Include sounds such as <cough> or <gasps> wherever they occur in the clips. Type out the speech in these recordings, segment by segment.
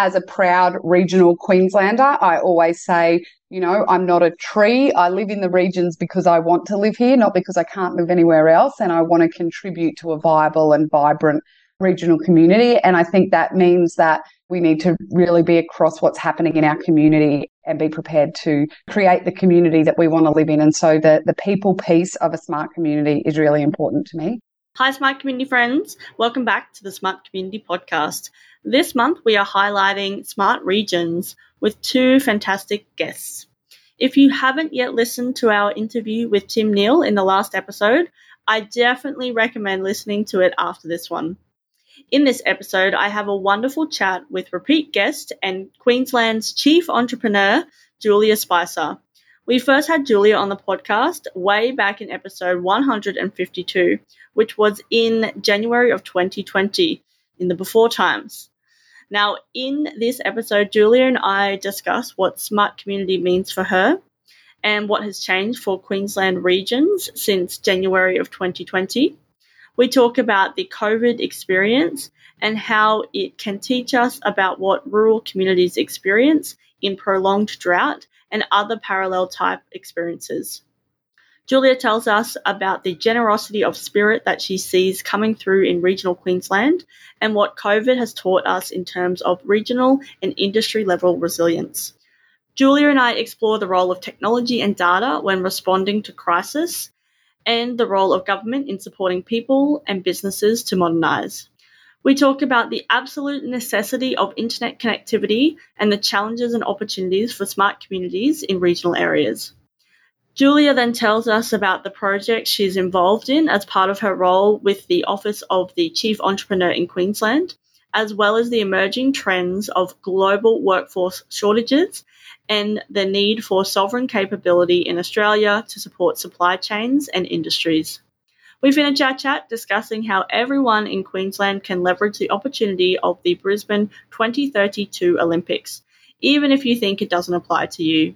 as a proud regional Queenslander, I always say, you know, I'm not a tree. I live in the regions because I want to live here, not because I can't live anywhere else. And I want to contribute to a viable and vibrant regional community. And I think that means that we need to really be across what's happening in our community and be prepared to create the community that we want to live in. And so the, the people piece of a smart community is really important to me. Hi, Smart Community friends. Welcome back to the Smart Community Podcast. This month, we are highlighting smart regions with two fantastic guests. If you haven't yet listened to our interview with Tim Neale in the last episode, I definitely recommend listening to it after this one. In this episode, I have a wonderful chat with repeat guest and Queensland's chief entrepreneur, Julia Spicer. We first had Julia on the podcast way back in episode 152, which was in January of 2020, in the before times. Now, in this episode, Julia and I discuss what smart community means for her and what has changed for Queensland regions since January of 2020. We talk about the COVID experience and how it can teach us about what rural communities experience in prolonged drought and other parallel type experiences. Julia tells us about the generosity of spirit that she sees coming through in regional Queensland and what COVID has taught us in terms of regional and industry level resilience. Julia and I explore the role of technology and data when responding to crisis and the role of government in supporting people and businesses to modernise. We talk about the absolute necessity of internet connectivity and the challenges and opportunities for smart communities in regional areas. Julia then tells us about the project she's involved in as part of her role with the Office of the Chief Entrepreneur in Queensland, as well as the emerging trends of global workforce shortages and the need for sovereign capability in Australia to support supply chains and industries. We finish our chat discussing how everyone in Queensland can leverage the opportunity of the Brisbane 2032 Olympics, even if you think it doesn't apply to you.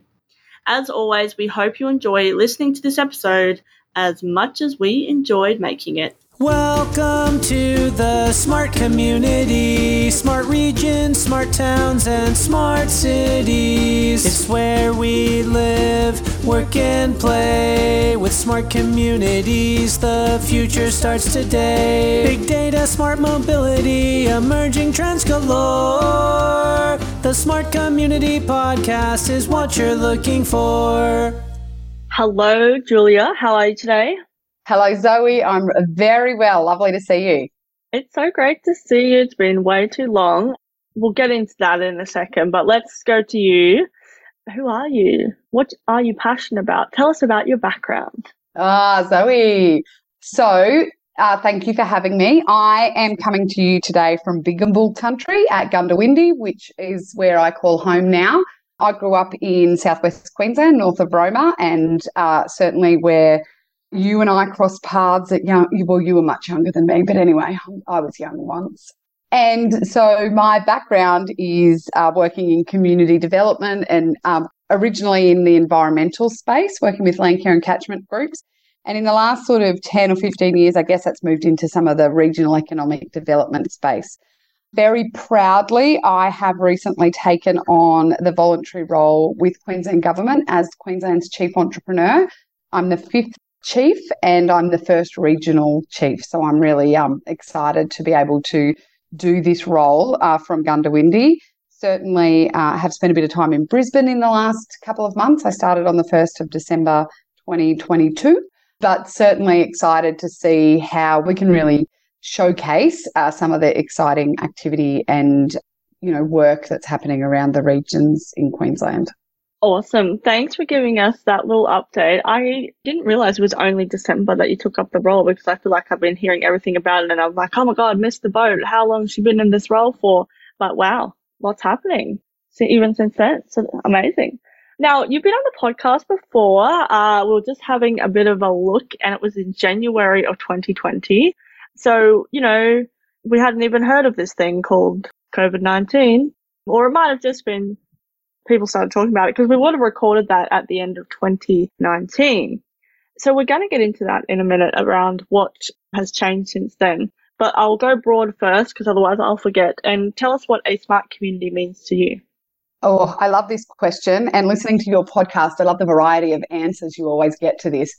As always, we hope you enjoy listening to this episode as much as we enjoyed making it. Welcome to the smart community, smart regions, smart towns, and smart cities. It's where we live, work, and play. With smart communities, the future starts today. Big data, smart mobility, emerging trends galore. The Smart Community Podcast is what you're looking for. Hello, Julia. How are you today? Hello, Zoe. I'm very well. Lovely to see you. It's so great to see you. It's been way too long. We'll get into that in a second, but let's go to you. Who are you? What are you passionate about? Tell us about your background. Ah, Zoe. So, uh, thank you for having me. I am coming to you today from Bigambul country at Goondiwindi, which is where I call home now. I grew up in southwest Queensland, north of Roma, and uh, certainly where you and I crossed paths at young, well, you were much younger than me, but anyway, I was young once. And so my background is uh, working in community development and um, originally in the environmental space, working with land care and catchment groups. And in the last sort of 10 or 15 years, I guess that's moved into some of the regional economic development space. Very proudly, I have recently taken on the voluntary role with Queensland Government as Queensland's Chief Entrepreneur. I'm the fifth chief and I'm the first regional chief. So I'm really um, excited to be able to do this role uh, from Goondiwindi. Certainly uh, have spent a bit of time in Brisbane in the last couple of months. I started on the 1st of December 2022, but certainly excited to see how we can really showcase uh, some of the exciting activity and you know work that's happening around the regions in Queensland. Awesome. Thanks for giving us that little update. I didn't realize it was only December that you took up the role because I feel like I've been hearing everything about it and I'm like, oh my God, missed the boat. How long has she been in this role for? But wow, what's happening? So even since then, so amazing. Now, you've been on the podcast before. Uh, we were just having a bit of a look and it was in January of 2020. So, you know, we hadn't even heard of this thing called COVID 19, or it might have just been people started talking about it because we would have recorded that at the end of 2019. So we're going to get into that in a minute around what has changed since then. but I'll go broad first because otherwise I'll forget. And tell us what a smart community means to you. Oh, I love this question. And listening to your podcast, I love the variety of answers you always get to this.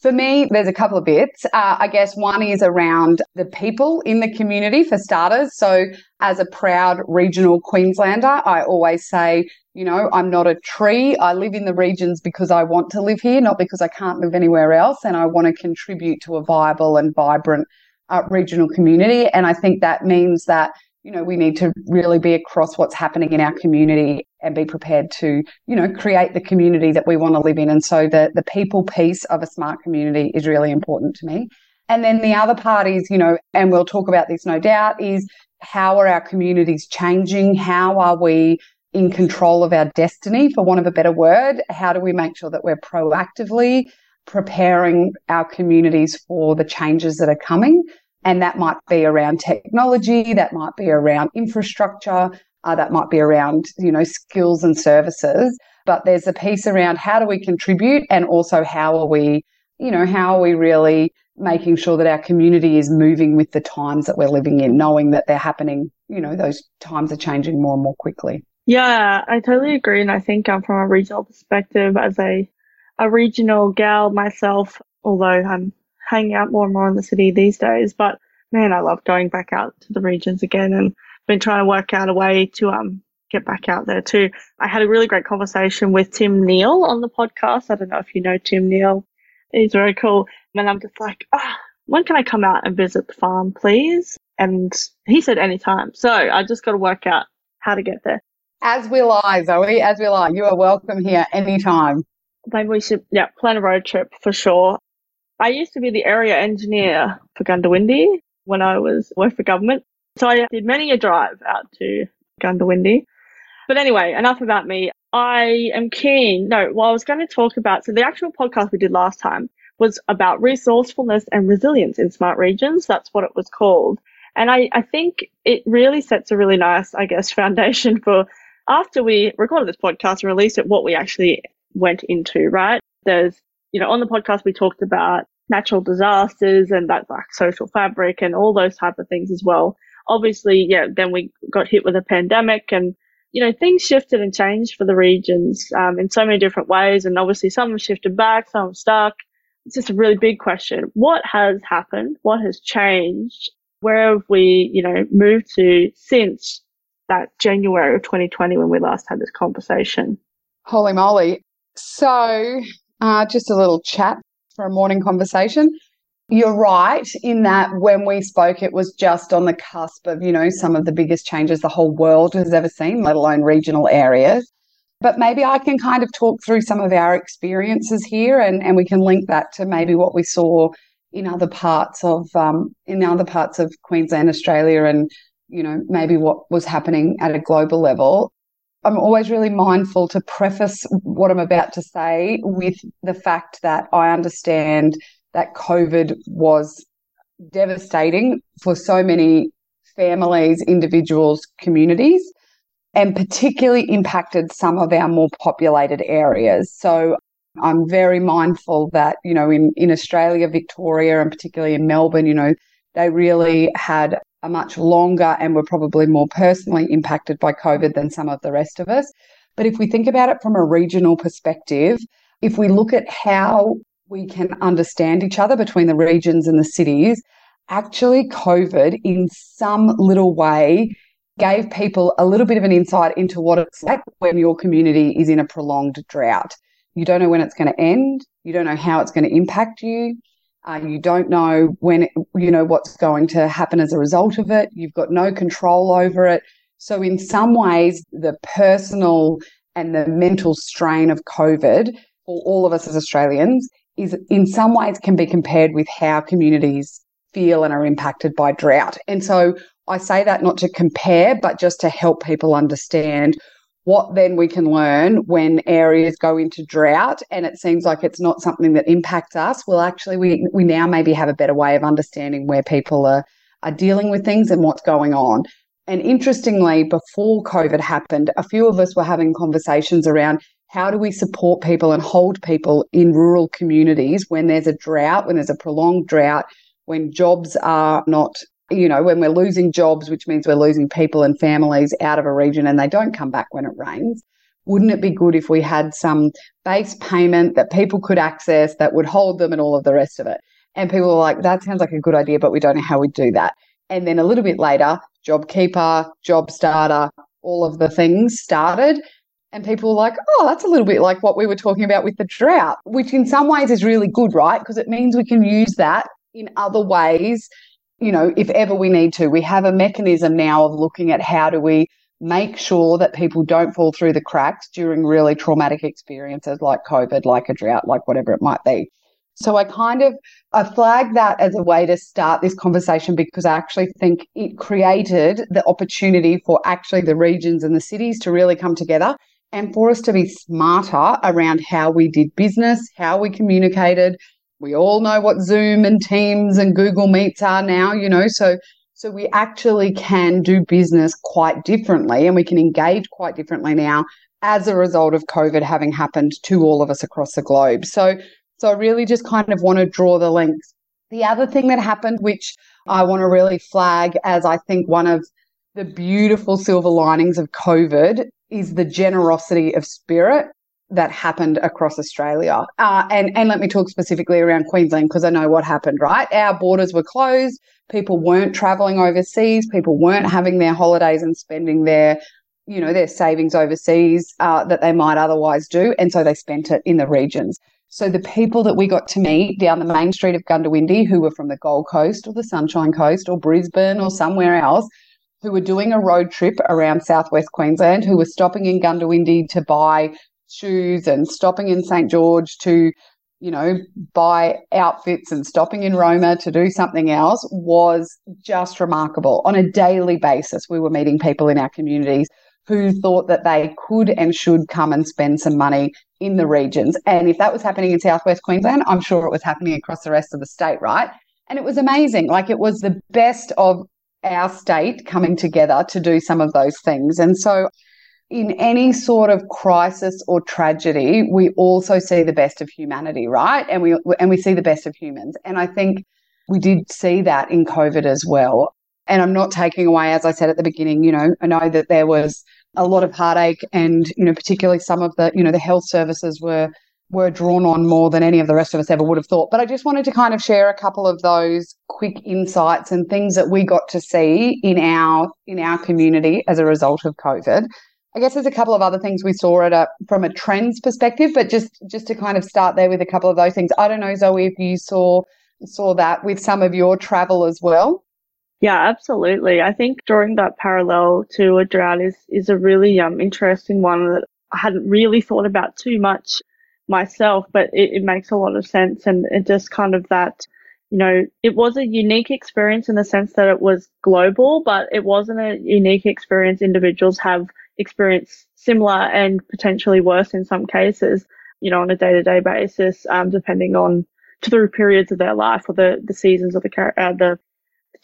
For me, there's a couple of bits. Uh, I guess one is around the people in the community, for starters. So, as a proud regional Queenslander, I always say, you know, I'm not a tree. I live in the regions because I want to live here, not because I can't live anywhere else. And I want to contribute to a viable and vibrant uh, regional community. And I think that means that you know, we need to really be across what's happening in our community and be prepared to, you know, create the community that we want to live in. And so the, the people piece of a smart community is really important to me. And then the other part is, you know, and we'll talk about this no doubt, is how are our communities changing? How are we in control of our destiny, for want of a better word? How do we make sure that we're proactively preparing our communities for the changes that are coming? And that might be around technology, that might be around infrastructure, uh, that might be around, you know, skills and services. But there's a piece around how do we contribute and also how are we, you know, how are we really making sure that our community is moving with the times that we're living in, knowing that they're happening, you know, those times are changing more and more quickly. Yeah, I totally agree. And I think um, from a regional perspective, as a, a regional gal myself, although I'm hanging out more and more in the city these days. But man, I love going back out to the regions again and been trying to work out a way to um get back out there too. I had a really great conversation with Tim Neale on the podcast. I don't know if you know Tim Neale. He's very cool. And I'm just like, ah, oh, when can I come out and visit the farm, please? And he said anytime. So I just got to work out how to get there. As will I, Zoe. As will I. You are welcome here anytime. Maybe we should, yeah, plan a road trip for sure. I used to be the area engineer for Goondiwindi when I was worked for government. So I did many a drive out to Goondiwindi. But anyway, enough about me. I am keen. No, well, I was going to talk about, so the actual podcast we did last time was about resourcefulness and resilience in smart regions. That's what it was called. And I, I think it really sets a really nice, I guess, <laughs> foundation for after we recorded this podcast and released it, what we actually went into, right? There's you know, on the podcast, we talked about natural disasters and that like social fabric and all those type of things as well. Obviously, yeah, then we got hit with a pandemic and, you know, things shifted and changed for the regions um, in so many different ways. And obviously some have shifted back, some have stuck. It's just a really big question. What has happened? What has changed? Where have we, you know, moved to since that January of 2020 when we last had this conversation? Holy moly. So uh, just a little chat for a morning conversation. You're right in that when we spoke, it was just on the cusp of, you know, some of the biggest changes the whole world has ever seen, let alone regional areas. But maybe I can kind of talk through some of our experiences here and, and we can link that to maybe what we saw in other parts of um, in other parts of Queensland, Australia, and you know maybe what was happening at a global level. I'm always really mindful to preface what I'm about to say with the fact that I understand that COVID was devastating for so many families, individuals, communities, and particularly impacted some of our more populated areas. So I'm very mindful that, you know, in, in Australia, Victoria, and particularly in Melbourne, you know, they really had are much longer and were probably more personally impacted by COVID than some of the rest of us. But if we think about it from a regional perspective, if we look at how we can understand each other between the regions and the cities, actually, COVID in some little way gave people a little bit of an insight into what it's like when your community is in a prolonged drought. You don't know when it's going to end. You don't know how it's going to impact you. Uh, you don't know when, you know, what's going to happen as a result of it. You've got no control over it. So, in some ways, the personal and the mental strain of COVID for all of us as Australians is in some ways can be compared with how communities feel and are impacted by drought. And so I say that not to compare, but just to help people understand what then we can learn when areas go into drought and it seems like it's not something that impacts us. Well actually we we now maybe have a better way of understanding where people are are dealing with things and what's going on. And interestingly before covid happened a few of us were having conversations around how do we support people and hold people in rural communities when there's a drought when there's a prolonged drought when jobs are not you know, when we're losing jobs, which means we're losing people and families out of a region and they don't come back when it rains, wouldn't it be good if we had some base payment that people could access that would hold them and all of the rest of it? And people were like, that sounds like a good idea, but we don't know how we do that. And then a little bit later, JobKeeper, Job Starter, all of the things started. And people were like, oh, that's a little bit like what we were talking about with the drought, which in some ways is really good, right? Because it means we can use that in other ways, you know, if ever we need to. We have a mechanism now of looking at how do we make sure that people don't fall through the cracks during really traumatic experiences like COVID, like a drought, like whatever it might be. So I kind of I flag that as a way to start this conversation because I actually think it created the opportunity for actually the regions and the cities to really come together and for us to be smarter around how we did business, how we communicated. We all know what Zoom and Teams and Google Meets are now, you know, so so we actually can do business quite differently and we can engage quite differently now as a result of COVID having happened to all of us across the globe. So so I really just kind of want to draw the links. The other thing that happened, which I want to really flag as I think one of the beautiful silver linings of COVID, is the generosity of spirit that happened across Australia. Uh, and, and let me talk specifically around Queensland because I know what happened, right? Our borders were closed. People weren't traveling overseas. People weren't having their holidays and spending their, you know, their savings overseas uh, that they might otherwise do. And so they spent it in the regions. So the people that we got to meet down the main street of Goondiwindi who were from the Gold Coast or the Sunshine Coast or Brisbane or somewhere else, who were doing a road trip around southwest Queensland, who were stopping in Goondiwindi to buy shoes and stopping in St George to, you know, buy outfits and stopping in Roma to do something else was just remarkable. On a daily basis, we were meeting people in our communities who thought that they could and should come and spend some money in the regions. And if that was happening in Southwest Queensland, I'm sure it was happening across the rest of the state, right? And it was amazing. Like it was the best of our state coming together to do some of those things. And so, in any sort of crisis or tragedy, we also see the best of humanity, right? And we and we see the best of humans. And I think we did see that in COVID as well. And I'm not taking away, as I said at the beginning, you know, I know that there was a lot of heartache and you know particularly some of the you know the health services were were drawn on more than any of the rest of us ever would have thought but i just wanted to kind of share a couple of those quick insights and things that we got to see in our in our community as a result of covid i guess there's a couple of other things we saw at a from a trends perspective but just just to kind of start there with a couple of those things i don't know zoe if you saw saw that with some of your travel as well yeah, absolutely. I think drawing that parallel to a drought is, is a really um, interesting one that I hadn't really thought about too much myself, but it, it makes a lot of sense. And it just kind of that, you know, it was a unique experience in the sense that it was global, but it wasn't a unique experience individuals have experienced similar and potentially worse in some cases, you know, on a day to day basis, um, depending on through periods of their life or the, the seasons of the, uh, the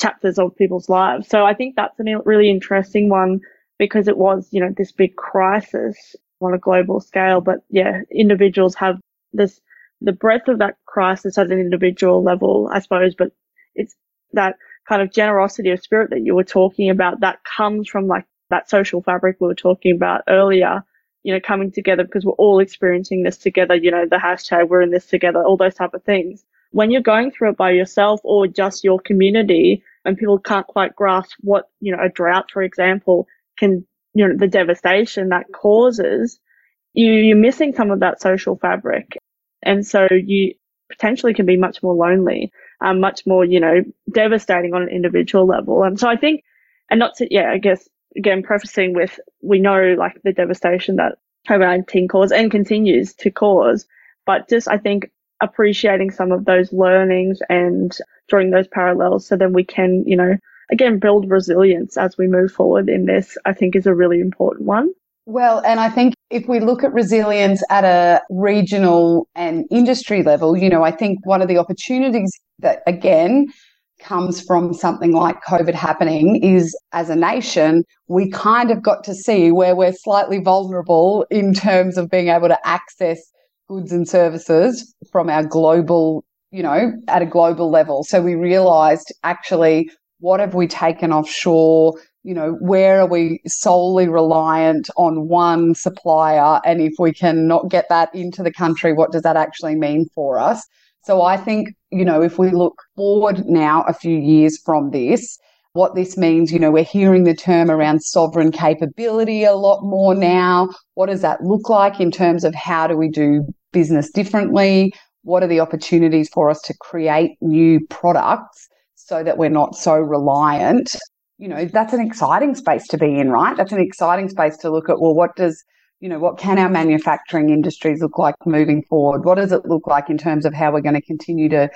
chapters of people's lives. So I think that's a really interesting one because it was, you know, this big crisis on a global scale. But yeah, individuals have this, the breadth of that crisis at an individual level, I suppose, but it's that kind of generosity of spirit that you were talking about that comes from like that social fabric we were talking about earlier, you know, coming together because we're all experiencing this together, you know, the hashtag we're in this together, all those type of things when you're going through it by yourself or just your community and people can't quite grasp what, you know, a drought, for example, can, you know, the devastation that causes, you, you're missing some of that social fabric. And so you potentially can be much more lonely, um, much more, you know, devastating on an individual level. And so I think, and not to, yeah, I guess, again, prefacing with, we know like the devastation that COVID-19 caused and continues to cause, but just I think appreciating some of those learnings and drawing those parallels so then we can, you know, again, build resilience as we move forward in this, I think is a really important one. Well, and I think if we look at resilience at a regional and industry level, you know, I think one of the opportunities that, again, comes from something like COVID happening is as a nation, we kind of got to see where we're slightly vulnerable in terms of being able to access goods and services from our global, you know, at a global level. So we realized actually what have we taken offshore? You know, where are we solely reliant on one supplier? And if we can not get that into the country, what does that actually mean for us? So I think, you know, if we look forward now a few years from this, what this means, you know, we're hearing the term around sovereign capability a lot more now. What does that look like in terms of how do we do business differently? What are the opportunities for us to create new products so that we're not so reliant? You know, that's an exciting space to be in, right? That's an exciting space to look at, well, what does you know, what can our manufacturing industries look like moving forward? What does it look like in terms of how we're going to continue to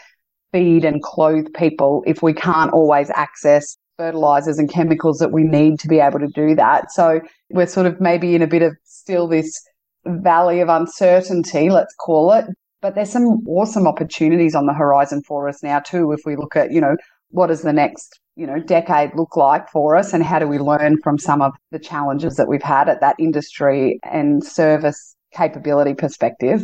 feed and clothe people if we can't always access fertilizers and chemicals that we need to be able to do that? So we're sort of maybe in a bit of still this valley of uncertainty, let's call it. But there's some awesome opportunities on the horizon for us now too. If we look at, you know, what is the next you know decade look like for us and how do we learn from some of the challenges that we've had at that industry and service capability perspective?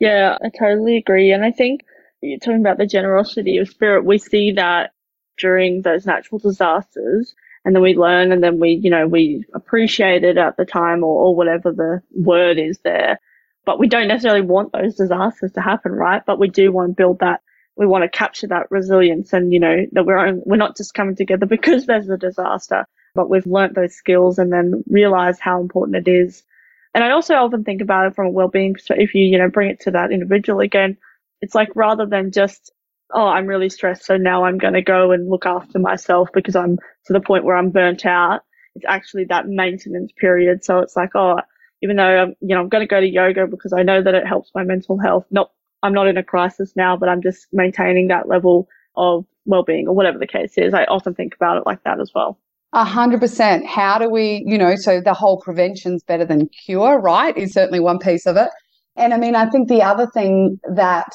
Yeah i totally agree. And i think you're talking about the generosity of spirit. We see that during those natural disasters and then we learn and then we you know we appreciate it at the time or, or whatever the word is there. But we don't necessarily want those disasters to happen right? But we do want to build that we want to capture that resilience and you know that we're we're not just coming together <laughs> because there's a disaster but we've learnt those skills and then realize how important it is. And i also often think about it from a well-being perspective if you you know bring it to that individual again it's like rather than just oh i'm really stressed so now i'm going to go and look after myself because i'm to the point where i'm burnt out it's actually that maintenance period. So it's like oh even though I'm, you know, I'm going to go to yoga because I know that it helps my mental health, not I'm not in a crisis now, but I'm just maintaining that level of well-being or whatever the case is. I often think about it like that as well. A hundred percent. How do we, you know, so the whole prevention's better than cure, right? Is certainly one piece of it. And I mean, I think the other thing that,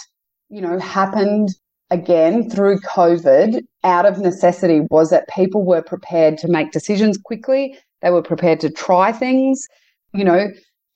you know, happened again through COVID out of necessity was that people were prepared to make decisions quickly. They were prepared to try things. You know,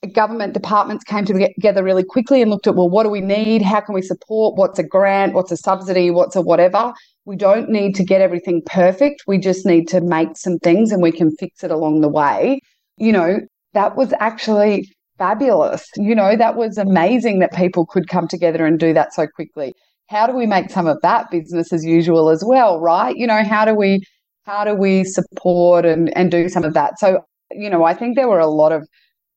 government departments came together really quickly and looked at well what do we need? How can we support? What's a grant? What's a subsidy? What's a whatever? We don't need to get everything perfect. We just need to make some things and we can fix it along the way. You know that was actually fabulous. You know that was amazing that people could come together and do that so quickly. How do we make some of that business as usual as well right? You know how do we how do we support and and do some of that? So you know i think there were a lot of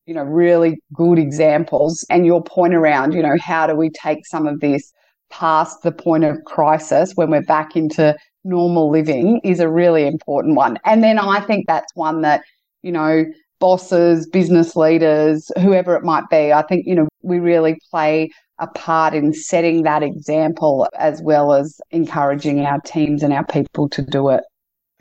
you know, really good examples. And your point around, you know, how do we take some of this past the point of crisis when we're back into normal living is a really important one. And then I think that's one that, you know, bosses, business leaders, whoever it might be, I think, you know, we really play a part in setting that example as well as encouraging our teams and our people to do it.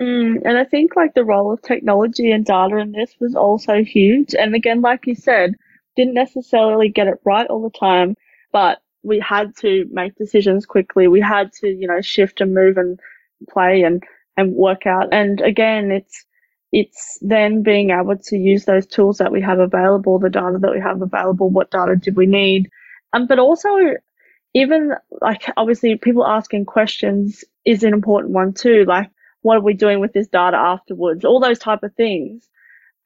Mm, and I think like the role of technology and data in this was also huge. And again, like you said, didn't necessarily get it right all the time, but we had to make decisions quickly. We had to, you know, shift and move and play and, and work out. And again, it's, it's then being able to use those tools that we have available, the data that we have available, what data did we need? Um, but also even like obviously people asking questions is an important one too. Like what are we doing with this data afterwards? All those type of things.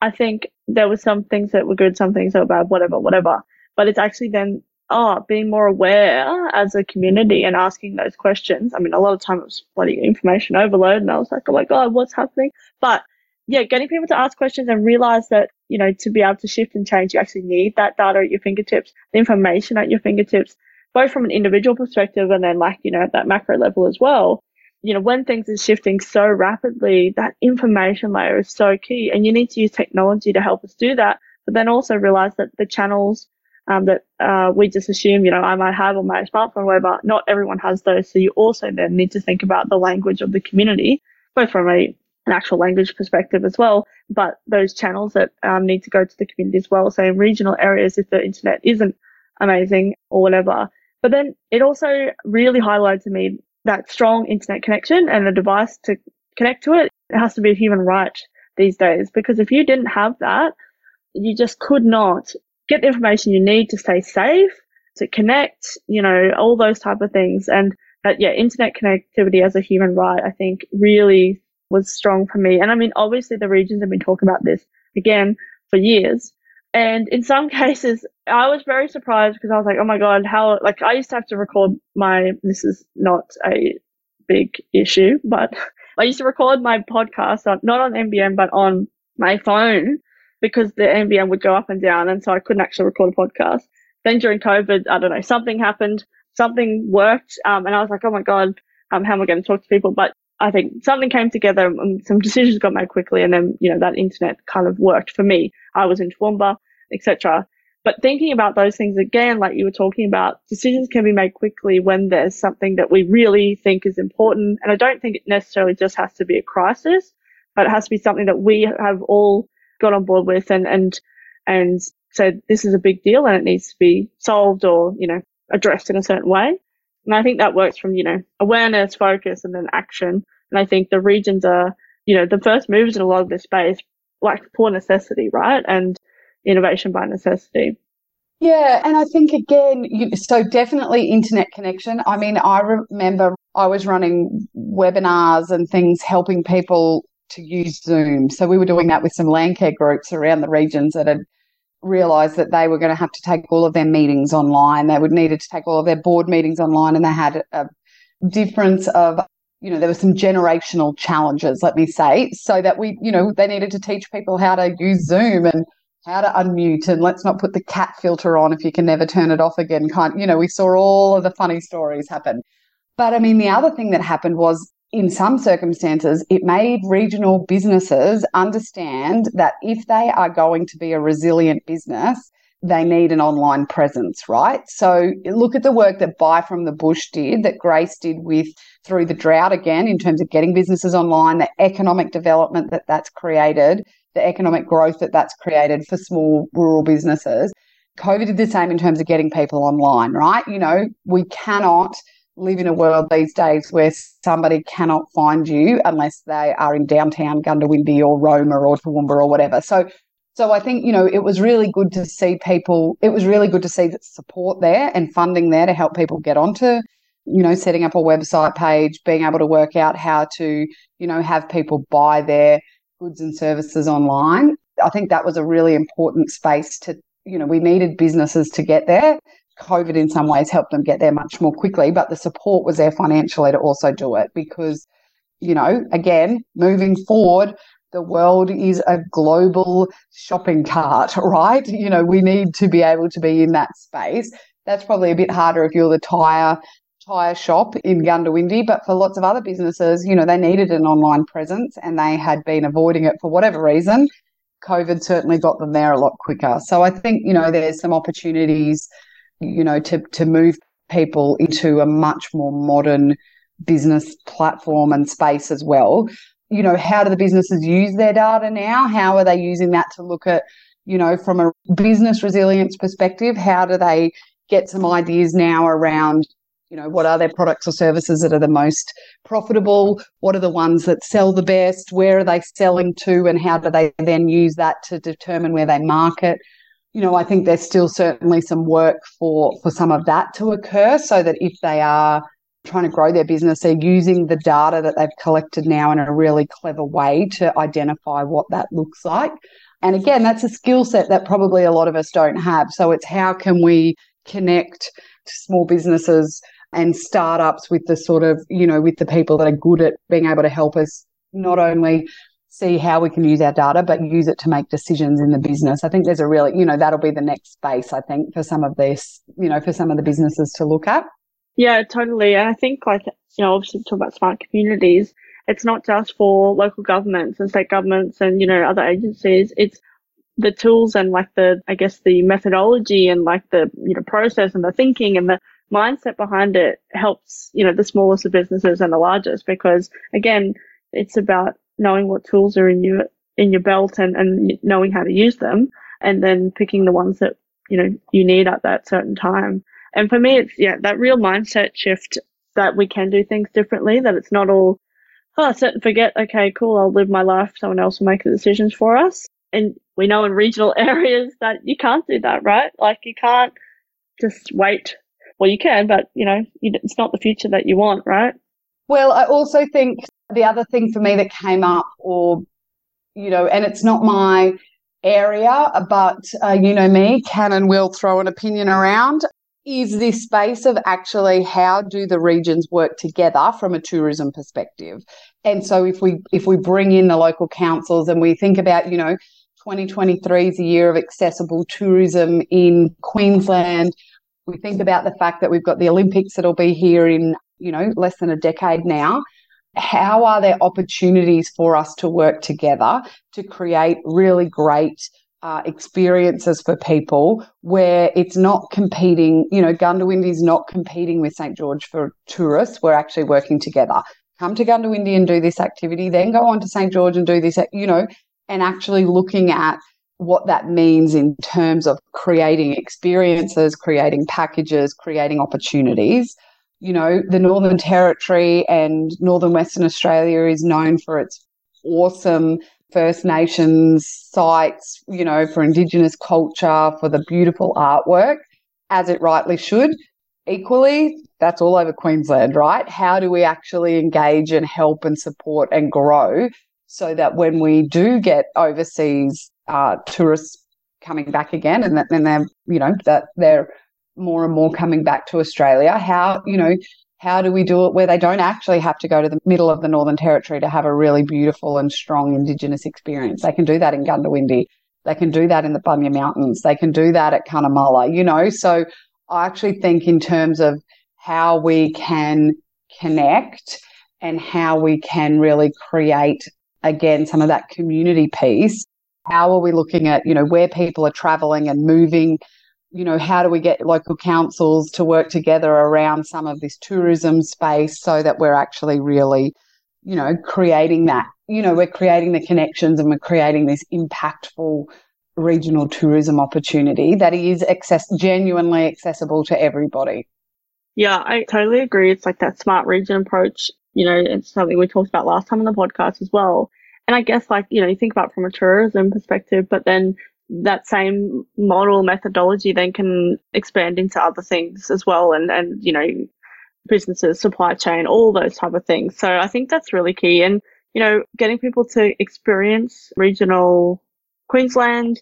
I think there were some things that were good, some things that were bad, whatever, whatever. But it's actually then, oh, being more aware as a community and asking those questions. I mean, a lot of time it was bloody information overload and I was like, oh my God, what's happening? But yeah, getting people to ask questions and realize that, you know, to be able to shift and change, you actually need that data at your fingertips, the information at your fingertips, both from an individual perspective and then like, you know, at that macro level as well you know, when things are shifting so rapidly, that information layer is so key. And you need to use technology to help us do that. But then also realize that the channels um, that uh, we just assume, you know, I might have on my smartphone, whatever, not everyone has those. So you also then need to think about the language of the community, both from a, an actual language perspective as well, but those channels that um, need to go to the community as well. So in regional areas, if the internet isn't amazing or whatever. But then it also really highlighted to me that strong internet connection and a device to connect to it, it has to be a human right these days. Because if you didn't have that, you just could not get the information you need to stay safe, to connect, you know, all those type of things. And that, yeah, internet connectivity as a human right, I think really was strong for me. And I mean, obviously the regions have been talking about this again for years. And in some <laughs> cases, I was very surprised because I was like, oh my God, how, like, I used to have to record my, this is not a big issue, but <laughs> I used to record my podcast, on, not on NBN, but on my phone because the NBN would go up and down. And so I couldn't actually record a podcast. Then during COVID, I don't know, something happened, something worked. Um, and I was like, oh my God, um, how am I going to talk to people? But I think something came together and some decisions got made quickly. And then, you know, that internet kind of worked for me. I was in Toowoomba, etc. But thinking about those things again, like you were talking about, decisions can be made quickly when there's something that we really think is important. And I don't think it necessarily just has to be a crisis, but it has to be something that we have all got on board with and, and, and said, this is a big deal and it needs to be solved or, you know, addressed in a certain way. And I think that works from, you know, awareness, focus, and then action. And I think the regions are, you know, the first movers in a lot of this space, like for necessity, right? And innovation by necessity. Yeah, and I think again, you, so definitely internet connection. I mean, I remember I was running webinars and things helping people to use Zoom. So we were doing that with some Landcare groups around the regions that had realized that they were going to have to take all of their meetings online. They would needed to take all of their board meetings online, and they had a difference of you know there were some generational challenges let me say so that we you know they needed to teach people how to use zoom and how to unmute and let's not put the cat filter on if you can never turn it off again. Kind, you know, we saw all of the funny stories happen. But I mean, the other thing that happened was in some circumstances, it made regional businesses understand that if they are going to be a resilient business, they need an online presence, right? So look at the work that Buy from the Bush did, that Grace did with through the drought again, in terms of getting businesses online, the economic development that that's created the economic growth that that's created for small rural businesses. COVID did the same in terms of getting people online, right? You know, we cannot live in a world these days where somebody cannot find you unless they are in downtown Goondiwindi or Roma or Toowoomba or whatever. So, so I think you know it was really good to see people. It was really good to see that support there and funding there to help people get onto, you know, setting up a website page, being able to work out how to, you know, have people buy their goods and services online. I think that was a really important space to, you know, we needed businesses to get there. COVID in some ways helped them get there much more quickly, but the support was there financially to also do it because, you know, again, moving forward, the world is a global shopping cart, <laughs> right? You know, we need to be able to be in that space. That's probably a bit harder if you're the tire tire shop in Goondiwindi, but for lots of other businesses, you know, they needed an online presence and they had been avoiding it for whatever reason. COVID certainly got them there a lot quicker. So I think, you know, there's some opportunities, you know, to to move people into a much more modern business platform and space as well. You know, how do the businesses use their data now? How are they using that to look at, you know, from a business resilience perspective, how do they get some ideas now around you know what are their products or services that are the most profitable? What are the ones that sell the best? Where are they selling to and how do they then use that to determine where they market? You know i think there's still certainly some work for for some of that to occur so that if they are trying to grow their business they're using the data that they've collected now in a really clever way to identify what that looks like. And again that's a skill set that probably a lot of us don't have. So it's how can we connect to small businesses and startups with the sort of, you know, with the people that are good at being able to help us not only see how we can use our data, but use it to make decisions in the business. I think there's a really, you know, that'll be the next space, I think, for some of this, you know, for some of the businesses to look at. Yeah, totally. And I think, like, you know, obviously talk about smart communities, it's not just for local governments and state governments and, you know, other agencies. It's the tools and like the, I guess, the methodology and like the, you know, process and the thinking and the mindset behind it helps, you know, the smallest of businesses and the largest because again, it's about knowing what tools are in your in your belt and, and knowing how to use them and then picking the ones that, you know, you need at that certain time. And for me it's yeah, that real mindset shift that we can do things differently, that it's not all oh, set and forget, okay, cool, I'll live my life, someone else will make the decisions for us. And we know in regional <laughs> areas that you can't do that, right? Like you can't just wait well, you can, but you know, it's not the future that you want, right? Well, I also think the other thing for me that came up, or, you know, and it's not my area, but uh, you know me, can and will throw an opinion around. Is this space of actually how do the regions work together from a tourism perspective? And so if we if we bring in the local councils and we think about, you know, 2023 is a year of accessible tourism in Queensland. We think about the fact that we've got the Olympics that'll be here in, you know, less than a decade now how are there opportunities for us to work together to create really great uh, experiences for people where it's not competing, you know, Goondiwindi is not competing with St. George for tourists. We're actually working together. Come to Goondiwindi and do this activity, then go on to St. George and do this, you know, and actually looking at what that means in terms of creating experiences, creating packages, creating opportunities you know, the Northern Territory and Northern Western Australia is known for its awesome First Nations sites, you know, for Indigenous culture, for the beautiful artwork, as it rightly should. Equally, that's all over Queensland, right? How do we actually engage and help and support and grow so that when we do get overseas uh, tourists coming back again and and they're, you know, that they're more and more coming back to Australia. How, you know, how do we do it where they don't actually have to go to the middle of the Northern Territory to have a really beautiful and strong Indigenous experience? They can do that in Goondiwindi. They can do that in the Bunya Mountains. They can do that at Cunnamulla, you know. So I actually think in terms of how we can connect and how we can really create again some of that community piece. How are we looking at, you know, where people are traveling and moving you know, how do we get local councils to work together around some of this tourism space so that we're actually really, you know, creating that, you know, we're creating the connections and we're creating this impactful regional tourism opportunity that is access genuinely accessible to everybody. Yeah, I totally agree. It's like that smart region approach. You know, it's something we talked about last time on the podcast as well. And I guess like, you know, you think about from a tourism perspective, but then that same model methodology then can expand into other things as well and and you know businesses supply chain all those type of things. So i think that's really key. And you know getting people to experience regional queensland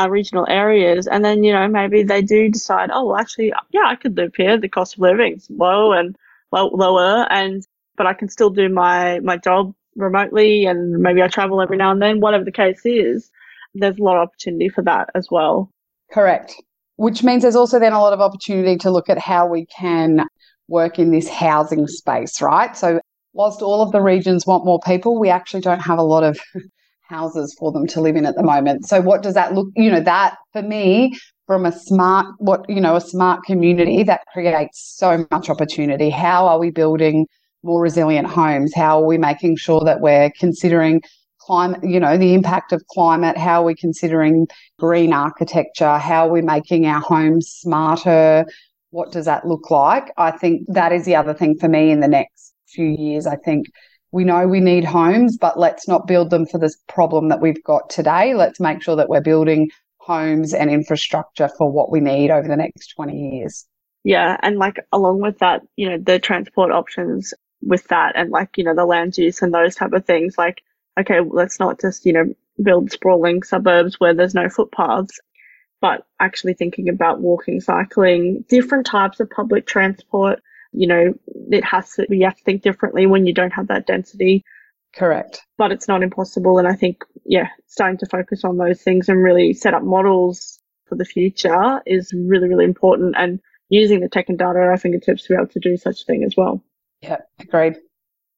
uh, regional areas and then you know maybe they do decide oh well, actually yeah i could live here. The cost of living is low and low, lower and but i can still do my my job remotely and maybe i travel every now and then whatever the case is there's a lot of opportunity for that as well. Correct. Which means there's also then a lot of opportunity to look at how we can work in this housing space, right? So, whilst all of the regions want more people, we actually don't have a lot of <laughs> houses for them to live in at the moment. So, what does that look? You know, that for me, from a smart, what, you know, a smart community that creates so much opportunity. How are we building more resilient homes? How are we making sure that we're considering climate, you know, the impact of climate, how are we considering green architecture, how are we making our homes smarter, what does that look like? I think that is the other thing for me in the next few years. I think we know we need homes, but let's not build them for this problem that we've got today. Let's make sure that we're building homes and infrastructure for what we need over the next 20 years. Yeah. And like along with that, you know, the transport options with that and like, you know, the land use and those type of things, like okay, let's not just, you know, build sprawling suburbs where there's no footpaths, but actually thinking about walking, cycling, different types of public transport. You know, it has to, you have to think differently when you don't have that density. Correct. But it's not impossible. And I think, yeah, starting to focus on those things and really set up models for the future is really, really important. And using the tech and data at our fingertips to be able to do such a thing as well. Yeah, agreed.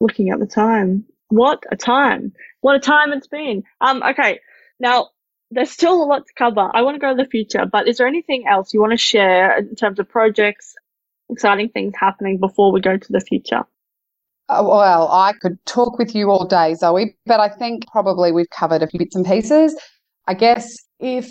Looking at the time. What a time. What a time it's been. Um, okay. Now, there's still a lot to cover. I want to go to the future, but is there anything else you want to share in terms of projects, exciting things happening before we go to the future? Uh, well, I could talk with you all day, Zoe, but I think probably we've covered a few bits and pieces. I guess if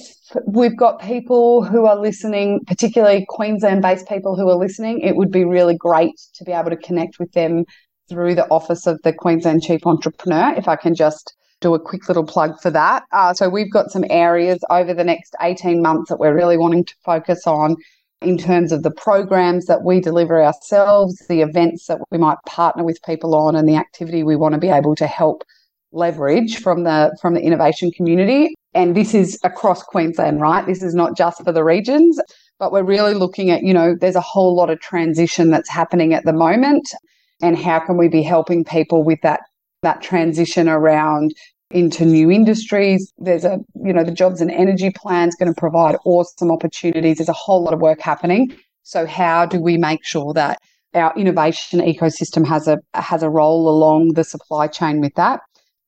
we've got people who are listening, particularly Queensland based people who are listening, it would be really great to be able to connect with them through the Office of the Queensland Chief Entrepreneur, if I can just do a quick little plug for that. Uh, so we've got some areas over the next 18 months that we're really wanting to focus on in terms of the programs that we deliver ourselves, the events that we might partner with people on, and the activity we want to be able to help leverage from the from the innovation community. And this is across Queensland, right? This is not just for the regions, but we're really looking at, you know, there's a whole lot of transition that's happening at the moment. And how can we be helping people with that that transition around into new industries. There's a, you know, the jobs and energy plan is going to provide awesome opportunities. There's a whole lot of work happening. So how do we make sure that our innovation ecosystem has a has a role along the supply chain with that?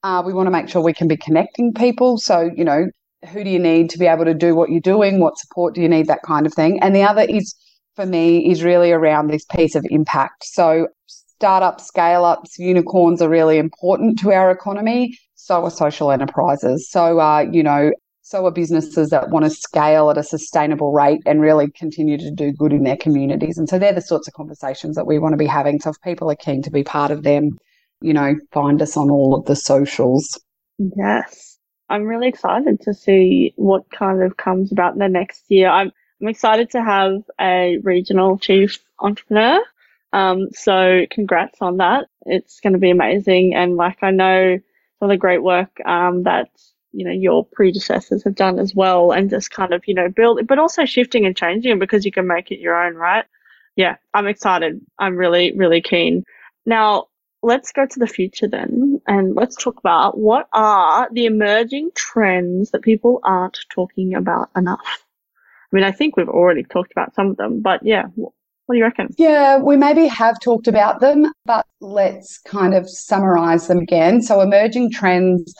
Uh, we want to make sure we can be connecting people. So you know, who do you need to be able to do what you're doing? What support do you need? That kind of thing. And the other is for me is really around this piece of impact. So startups, scale ups, unicorns are really important to our economy so are social enterprises. So are, you know, so are businesses that want to scale at a sustainable rate and really continue to do good in their communities. And so they're the sorts of conversations that we want to be having. So if people are keen to be part of them, you know, find us on all of the socials. Yes. I'm really excited to see what kind of comes about in the next year. I'm I'm excited to have a regional chief entrepreneur. Um, so congrats on that. It's going to be amazing. And like I know some of the great work um, that you know your predecessors have done as well, and just kind of you know build, but also shifting and changing because you can make it your own, right? Yeah, I'm excited. I'm really really keen. Now let's go to the future then, and let's talk about what are the emerging trends that people aren't talking about enough. I mean, I think we've already talked about some of them, but yeah, what do you reckon? Yeah, we maybe have talked about them, but let's kind of summarize them again. So, emerging trends,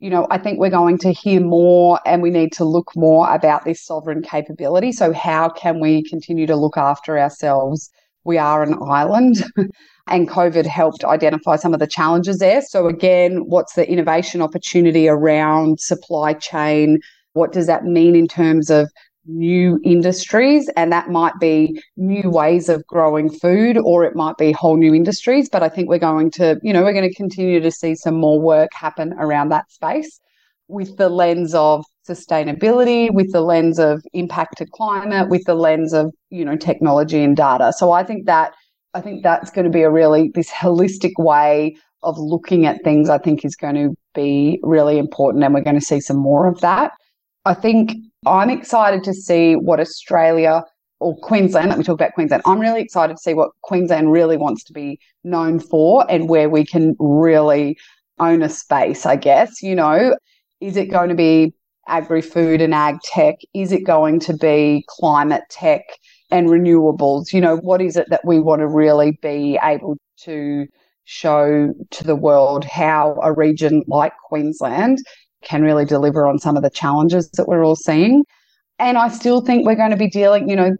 you know, I think we're going to hear more and we need to look more about this sovereign capability. So, how can we continue to look after ourselves? We are an island. <laughs> and COVID helped identify some of the challenges there. So, again, what's the innovation opportunity around supply chain? What does that mean in terms of new industries and that might be new ways of growing food or it might be whole new industries but i think we're going to you know we're going to continue to see some more work happen around that space with the lens of sustainability with the lens of impact to climate with the lens of you know technology and data so i think that i think that's going to be a really this holistic way of looking at things i think is going to be really important and we're going to see some more of that i think I'm excited to see what Australia or Queensland, let me talk about Queensland. I'm really excited to see what Queensland really wants to be known for and where we can really own a space, I guess. You know, is it going to be agri food and ag tech? Is it going to be climate tech and renewables? You know, what is it that we want to really be able to show to the world how a region like Queensland can really deliver on some of the challenges that we're all seeing. And I still think we're going to be dealing, you know,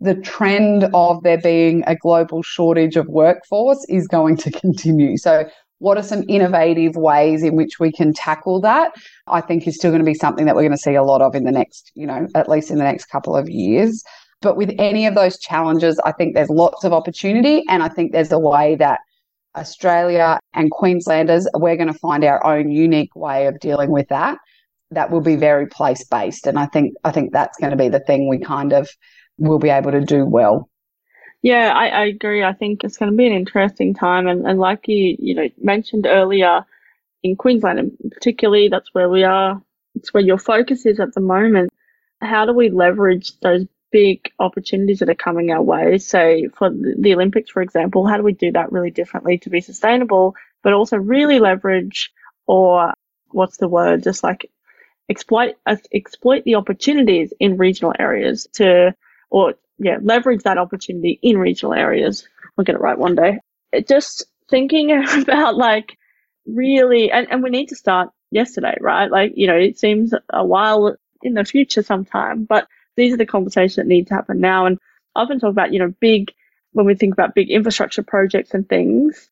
the trend of there being a global shortage of workforce is going to <laughs> continue. So, what are some innovative ways in which we can tackle that? I think is still going to be something that we're going to see a lot of in the next, you know, at least in the next couple of years. But with any of those challenges, I think there's lots of opportunity. And I think there's a way that Australia and Queenslanders, we're going to find our own unique way of dealing with that. That will be very place based, and I think I think that's going to be the thing we kind of will be able to do well. Yeah, I, I agree. I think it's going to be an interesting time, and, and like you you know mentioned earlier, in Queensland, and particularly that's where we are. It's where your focus is at the moment. How do we leverage those big opportunities that are coming our way. So for the Olympics, for example, how do we do that really differently to be sustainable, but also really leverage or what's the word? Just like exploit, uh, exploit the opportunities in regional areas to, or yeah, leverage that opportunity in regional areas. I'll get it right one day. It just thinking <laughs> about like really, and, and we need to start yesterday, right? Like, you know, it seems a while in the future sometime, but these are the conversations that need to happen now. And I often talk about, you know, big, when we think about big infrastructure projects and things,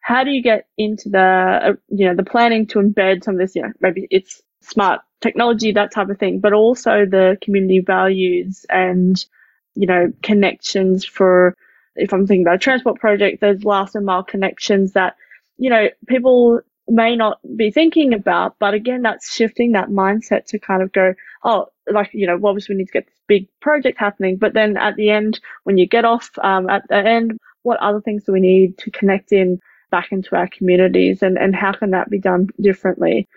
how do you get into the, uh, you know, the planning to embed some of this, you know, maybe it's smart technology, that type of thing, but also the community values and, you know, connections for, if I'm thinking about a transport project, those last and mile connections that, you know, people may not be thinking about, but again, that's shifting that mindset to kind of go, oh, like you know obviously we need to get this big project happening but then at the end when you get off um, at the end what other things do we need to connect in back into our communities and, and how can that be done differently?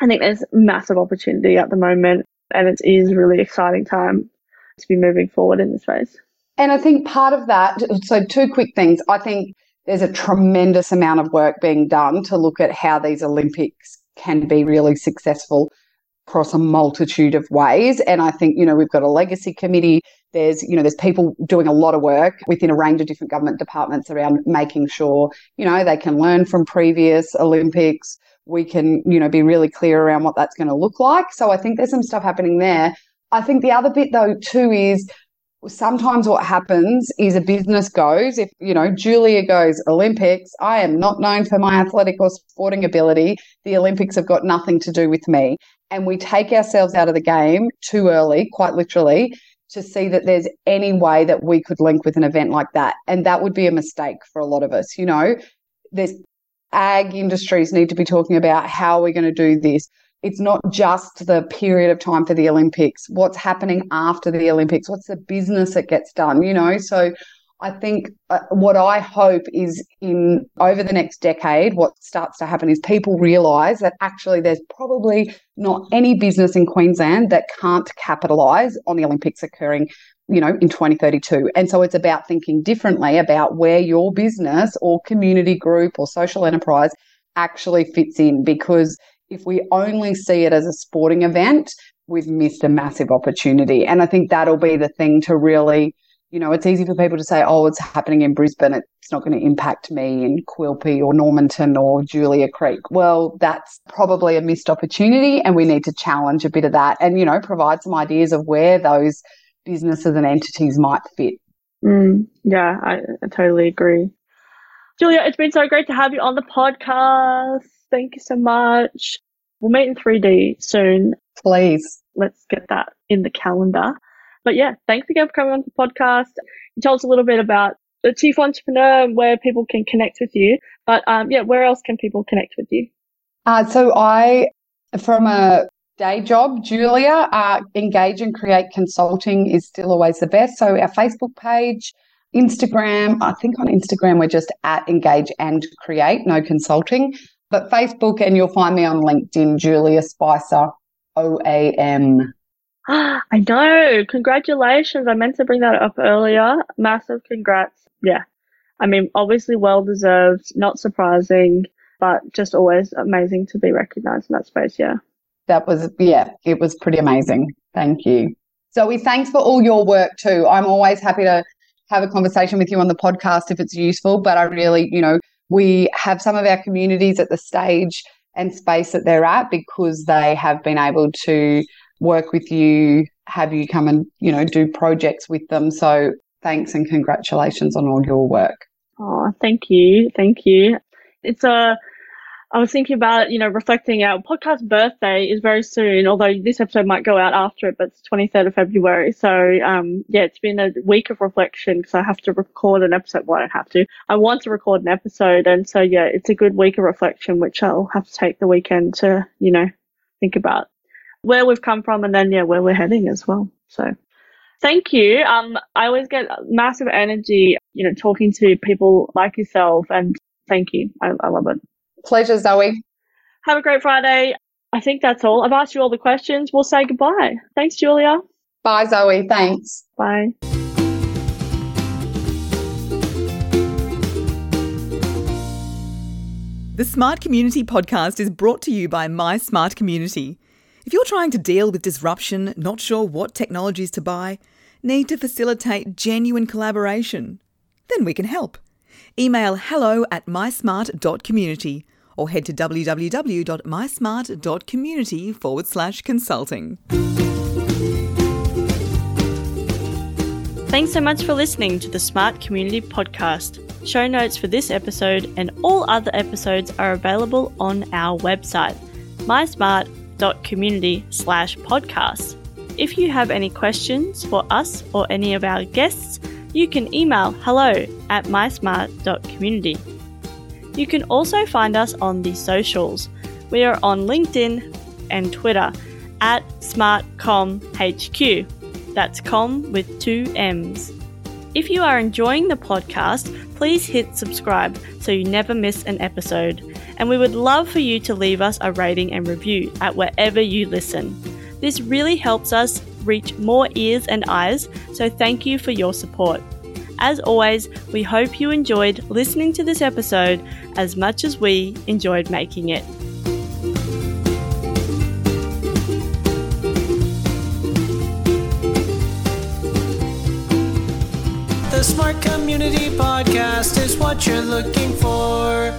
I think there's massive opportunity at the moment and it is really exciting time to be moving forward in this space. And i think part of that so two quick things. I think there's a tremendous amount of work being done to look at how these olympics can be really successful across a multitude of ways. And I think, you know, we've got a legacy committee. There's, you know, there's people doing a lot of work within a range of different government departments around making sure, you know, they can learn from previous Olympics. We can, you know, be really clear around what that's going to look like. So I think there's some stuff happening there. I think the other bit though too is sometimes what happens is a business goes if you know julia goes olympics i am not known for my athletic or sporting ability the olympics have got nothing to do with me and we take ourselves out of the game too early, quite literally, to see that there's any way that we could link with an event like that. And that would be a mistake for a lot of us. You know, there's ag industries need to be talking about how are we're going to do this. It's not just the period of time for the Olympics, what's happening after the Olympics, what's the business that gets done, you know? So I think uh, what I hope is in over the next decade, what starts to happen is people realize that actually there's probably not any business in Queensland that can't capitalize on the Olympics occurring, you know, in 2032. And so it's about thinking differently about where your business or community group or social enterprise actually fits in. Because if we only see it as a sporting event, we've missed a massive opportunity. And I think that'll be the thing to really you know, it's easy for people to say, oh, it's happening in Brisbane. It's not going to impact me in Quilpie or Normanton or Julia Creek. Well, that's probably a missed opportunity. And we need to challenge a bit of that and, you know, provide some ideas of where those businesses and entities might fit. Mm, yeah, I, I totally agree. Julia, it's been so great to have you on the podcast. Thank you so much. We'll meet in 3D soon. Please. Let's get that in the calendar. But yeah, thanks again for coming on the podcast. You told us a little bit about the chief entrepreneur where people can connect with you. But um, yeah, where else can people connect with you? Uh, so I, from a day job, Julia, uh, engage and create consulting is still always the best. So our Facebook page, Instagram, I think on Instagram we're just at engage and create, no consulting. But Facebook and you'll find me on LinkedIn, Julia Spicer, O A M. <gasps> I know. Congratulations. I meant to bring that up earlier. Massive congrats. Yeah. I mean, obviously well deserved, not surprising, but just always amazing to be recognized in that space. Yeah. That was, yeah, it was pretty amazing. Thank you. Zoe, thanks for all your work too. I'm always happy to have a conversation with you on the podcast if it's useful, but I really, you know, we have some of our communities at the stage and space that they're at because they have been able to work with you, have you come and, you know, do projects with them. So thanks and congratulations on all your work. Oh, thank you. Thank you. It's a, I was thinking about, you know, reflecting our podcast birthday is very soon, although this episode might go out after it, but it's 23rd of February. So, um, yeah, it's been a week of reflection because I have to record an episode. Well, I don't have to. I want to record an episode. And so, yeah, it's a good week of reflection, which I'll have to take the weekend to, you know, think about where we've come from and then yeah where we're heading as well. So thank you. Um i always get massive energy you know talking to people like yourself and thank you. I, I love it. Pleasure zoe. Have a great friday. I think that's all. I've asked you all the questions. We'll say goodbye. Thanks julia. Bye zoe. Thanks. Bye. The Smart Community podcast is brought to you by My Smart Community. If you're trying to deal with disruption, not sure what technologies to buy, need to facilitate genuine collaboration, then we can help. Email hello at mysmart.community or head to www.mysmart.community forward slash consulting. Thanks so much for listening to the Smart Community Podcast. Show notes for this episode and all other episodes are available on our website, mysmart.com mysmart.community slash podcast. If you have any questions for us or any of our guests, you can email hello at mysmart.community. You can also find us on the socials. We are on LinkedIn and Twitter at SmartCommHQ. That's com with two M's. If you are enjoying the podcast, please hit subscribe so you never miss an episode. And we would love for you to leave us a rating and review at wherever you listen. This really helps us reach more ears and eyes, so thank you for your support. As always, we hope you enjoyed listening to this episode as much as we enjoyed making it. The Smart Community Podcast is what you're looking for.